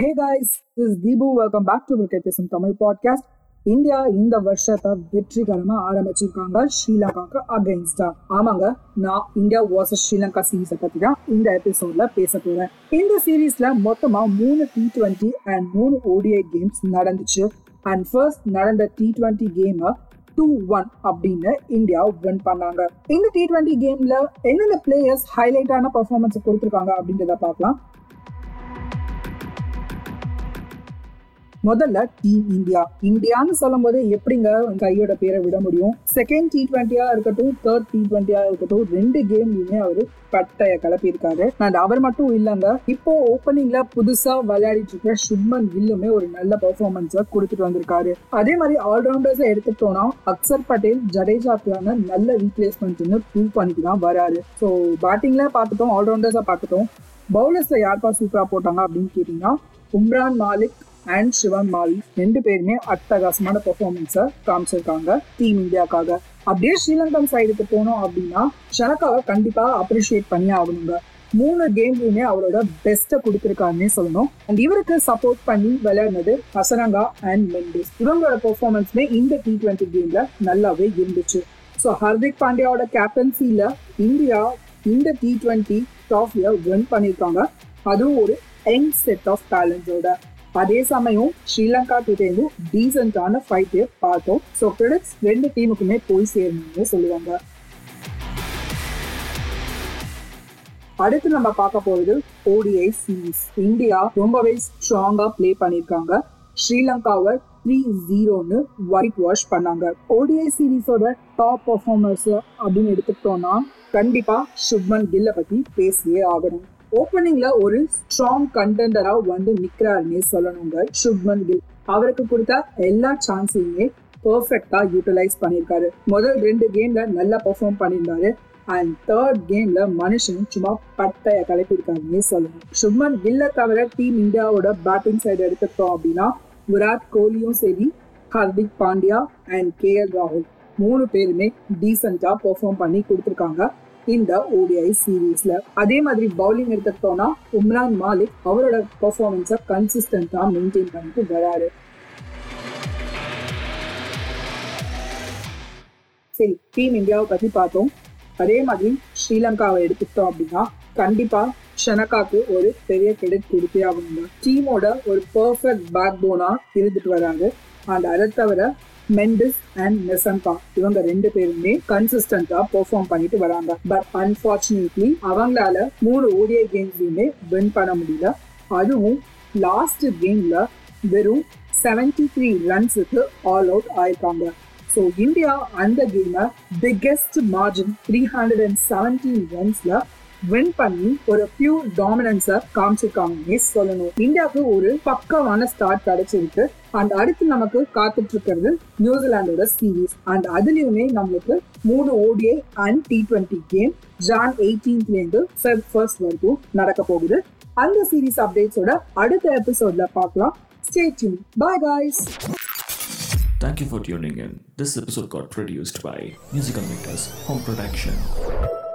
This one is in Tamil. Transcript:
Hey guys this Deepu welcome back to cricket பேசும் தமிழ் பாட்காஸ்ட் இந்தியா இந்த வருஷத்தை வெற்றிகரமா ஆரம்பிச்சிருக்காங்க ஸ்ரீலங்காக்கு அகைன்ஸ்டா ஆமாங்க நான் இந்தியா வர்சஸ் ஸ்ரீலங்கா சீரீஸை பத்தி தான் இந்த எபிசோட்ல பேச போறேன். இந்த சீரீஸ்ல மொத்தமா மூணு டி டுவெண்ட்டி அண்ட் மூணு ஓடிஐ கேம்ஸ் நடந்துச்சு. அண்ட் ஃபர்ஸ்ட் நடந்த டி டுவெண்ட்டி கேமை டூ ஒன் அப்படின்னு இந்தியா வின் பண்ணாங்க. இந்த டி டுவெண்ட்டி கேம்ல என்னென்ன பிளேயர்ஸ் ஹைலைட்டான பர்ஃபார்மன்ஸ் கொடுத்துருக்காங்க அப்படின்றத பார்க்கலாம். முதல்ல டீம் இந்தியா இந்தியான்னு சொல்லும் போது எப்படிங்க கையோட பேரை விட முடியும்? செகண்ட் டி டுவெண்ட்டியா இருக்கட்டும் தேர்ட் டி டுவெண்ட்டியா இருக்கட்டும் ரெண்டு கேம்லயுமே அவரு பட்டைய கிளப்பியிருக்காரு. அண்ட் அவர் மட்டும் இல்லைங்க இப்போ ஓப்பனிங்ல புதுசா விளையாடிட்டு இருக்கிற சுப்மன் கில்லுமே ஒரு நல்ல பெர்ஃபார்மன்ஸை கொடுத்துட்டு வந்திருக்காரு. அதே மாதிரி ஆல்ரவுண்டர்ஸ் எடுத்துட்டோம்னா அக்சர் பட்டேல் ஜடேஜாக்கான நல்ல ரீப்ளேஸ்மெண்ட்னு ப்ரூவ் பண்ணிட்டு தான் வராரு. ஸோ பேட்டிங்ல பார்த்துட்டோம் ஆல்ரவுண்டர்ஸா பார்த்துட்டோம். பவுலர்ஸ்ல யாருப்பா சூப்பரா போட்டாங்க அப்படின்னு கேட்டீங்கன்னா உம்ரான் மாலிக் அண்ட் சிவன் மாலி ரெண்டு பேருமே அட்டகாசமான பெர்ஃபார்மன்ஸை காமிச்சிருக்காங்க டீம் இந்தியாக்காக அப்படியே ஸ்ரீலங்கன் சைடுக்கு போனோம் அப்படின்னா ஷனக்காவை கண்டிப்பாக அப்ரிஷியேட் பண்ணி ஆகணுங்க. மூணு கேம்லையுமே அவரோட பெஸ்ட்டை கொடுத்துருக்காருன்னே சொல்லணும். அண்ட் இவருக்கு சப்போர்ட் பண்ணி விளையாடினது ஹசரங்கா அண்ட் மெண்டிஸ். இவங்களோட பெர்ஃபார்மன்ஸ்மே இந்த டி டுவெண்ட்டி கேம்ல நல்லாவே இருந்துச்சு. ஸோ ஹர்திக் பாண்டியாவோட கேப்டன்சியில இந்தியா இந்த டி டுவெண்ட்டி ட்ராஃபியை வின் பண்ணியிருக்காங்க. அதுவும் ஒரு யங் செட் ஆஃப் டேலண்டோட அதே சமயம் ஸ்ரீலங்கா கிட்டேருந்து டீசென்டான ஃபைட்டே பார்த்தோம். ஸோ கிரெடிட்ஸ் ரெண்டு டீமுக்குமே போய் சேரணும்னு சொல்லுவாங்க. அடுத்து நம்ம பார்க்க போறது ஓடிஐ சீரீஸ் இந்தியா ரொம்பவே ஸ்ட்ராங்கா பிளே பண்ணியிருக்காங்க. ஸ்ரீலங்காவை த்ரீ ஜீரோன்னு ஒயிட் வாஷ் பண்ணாங்க. ஓடிஐ சீரீஸோட டாப் பர்ஃபார்மர்ஸ் அப்படின்னு எடுத்துக்கிட்டோம்னா கண்டிப்பா சுப்மன் கில்ல பத்தி பேசியே ஆகணும். ஓப்பனிங்ல ஒரு ஸ்ட்ராங் கண்டெண்டரா வந்து நிக்கிறாருன்னே சொல்லணுங்க சுப்மன் கில். அவருக்கு கொடுத்த எல்லா சான்ஸையுமே பர்ஃபெக்டா யூட்டிலைஸ் பண்ணியிருக்காரு. முதல் ரெண்டு கேம்ல நல்லா பெர்ஃபார்ம் பண்ணியிருந்தாரு. அண்ட் தேர்ட் கேம்ல மனுஷன் சும்மா பட்டைய கலப்பியிருக்காருன்னே சொல்லணும் சுப்மன் கில்ல தவிர டீம் இந்தியாவோட பேட்டிங் சைடு எடுத்துக்கிட்டோம் அப்படின்னா விராட் கோலியும் சரி Hardik Pandya and K L ராகுல். மூணு பேருமே டீசெண்டா பெர்ஃபார்ம் பண்ணி கொடுத்துருக்காங்க. இந்த ஓடிஐ சீரீஸ்ல அதே மாதிரி பவுலிங் எடுத்துக்கிட்டோம்னா உம்ரான் மாலிக் அவரோட பர்ஃபார்மன்ஸை கன்சிஸ்டன்டா மெயின்டைன் பண்ணிட்டு வராரு. சரி டீம் இந்தியாவை பத்தி பார்த்தோம். அதே மாதிரி ஸ்ரீலங்காவை எடுத்துக்கிட்டோம் அப்படின்னா கண்டிப்பா ஷனக்காக்கு ஒரு பெரிய கிரெடிட் கொடுத்தே ஆகணும் டீமோட ஒரு பர்ஃபெக்ட் பேக் போனா இருந்துட்டு வராங்க அண்ட் அதை தவிர மெண்டிஸ் அண்ட் மெசன்பா இவங்க ரெண்டு பேருமே கன்சிஸ்டன்டா பெர்ஃபார்ம் பண்ணிட்டு வராங்க. பட் அன்பார்ச்சுனேட்லி அவங்களால மூணு ஓடிஐ கேம்ஸ்லயுமே வின் பண்ண முடியல. அதுவும் லாஸ்ட் கேம்ல வெறும் செவன்டி த்ரீ ரன்ஸுக்கு ஆல் அவுட் ஆயிருக்காங்க. ஸோ இந்தியா அந்த கேமை biggest margin three hundred and seventeen ரன்ஸ்ல win பண்ணி ஒரு பியூர் டாமினன்ஸை காமிச்சிருக்காங்கன்னே சொல்லணும். இந்தியாவுக்கு ஒரு பக்கமான ஸ்டார்ட் கிடைச்சிருக்கு. அண்ட் அடுத்து நமக்கு காத்துட்டு இருக்கிறது நியூசிலாண்டோட சீரீஸ் அண்ட் அதுலயுமே நம்மளுக்கு மூணு ODI and T twenty game Jan எயிட்டீன்த்ல இருந்து ஃபெப் ஃபர்ஸ்ட் வரைக்கும் நடக்க போகுது. அந்த சீரீஸ் அப்டேட்ஸோட அடுத்த எபிசோட்ல பார்க்கலாம். Stay tuned bye guys Thank you for tuning in. This episode got produced by Musical Makers Home Production.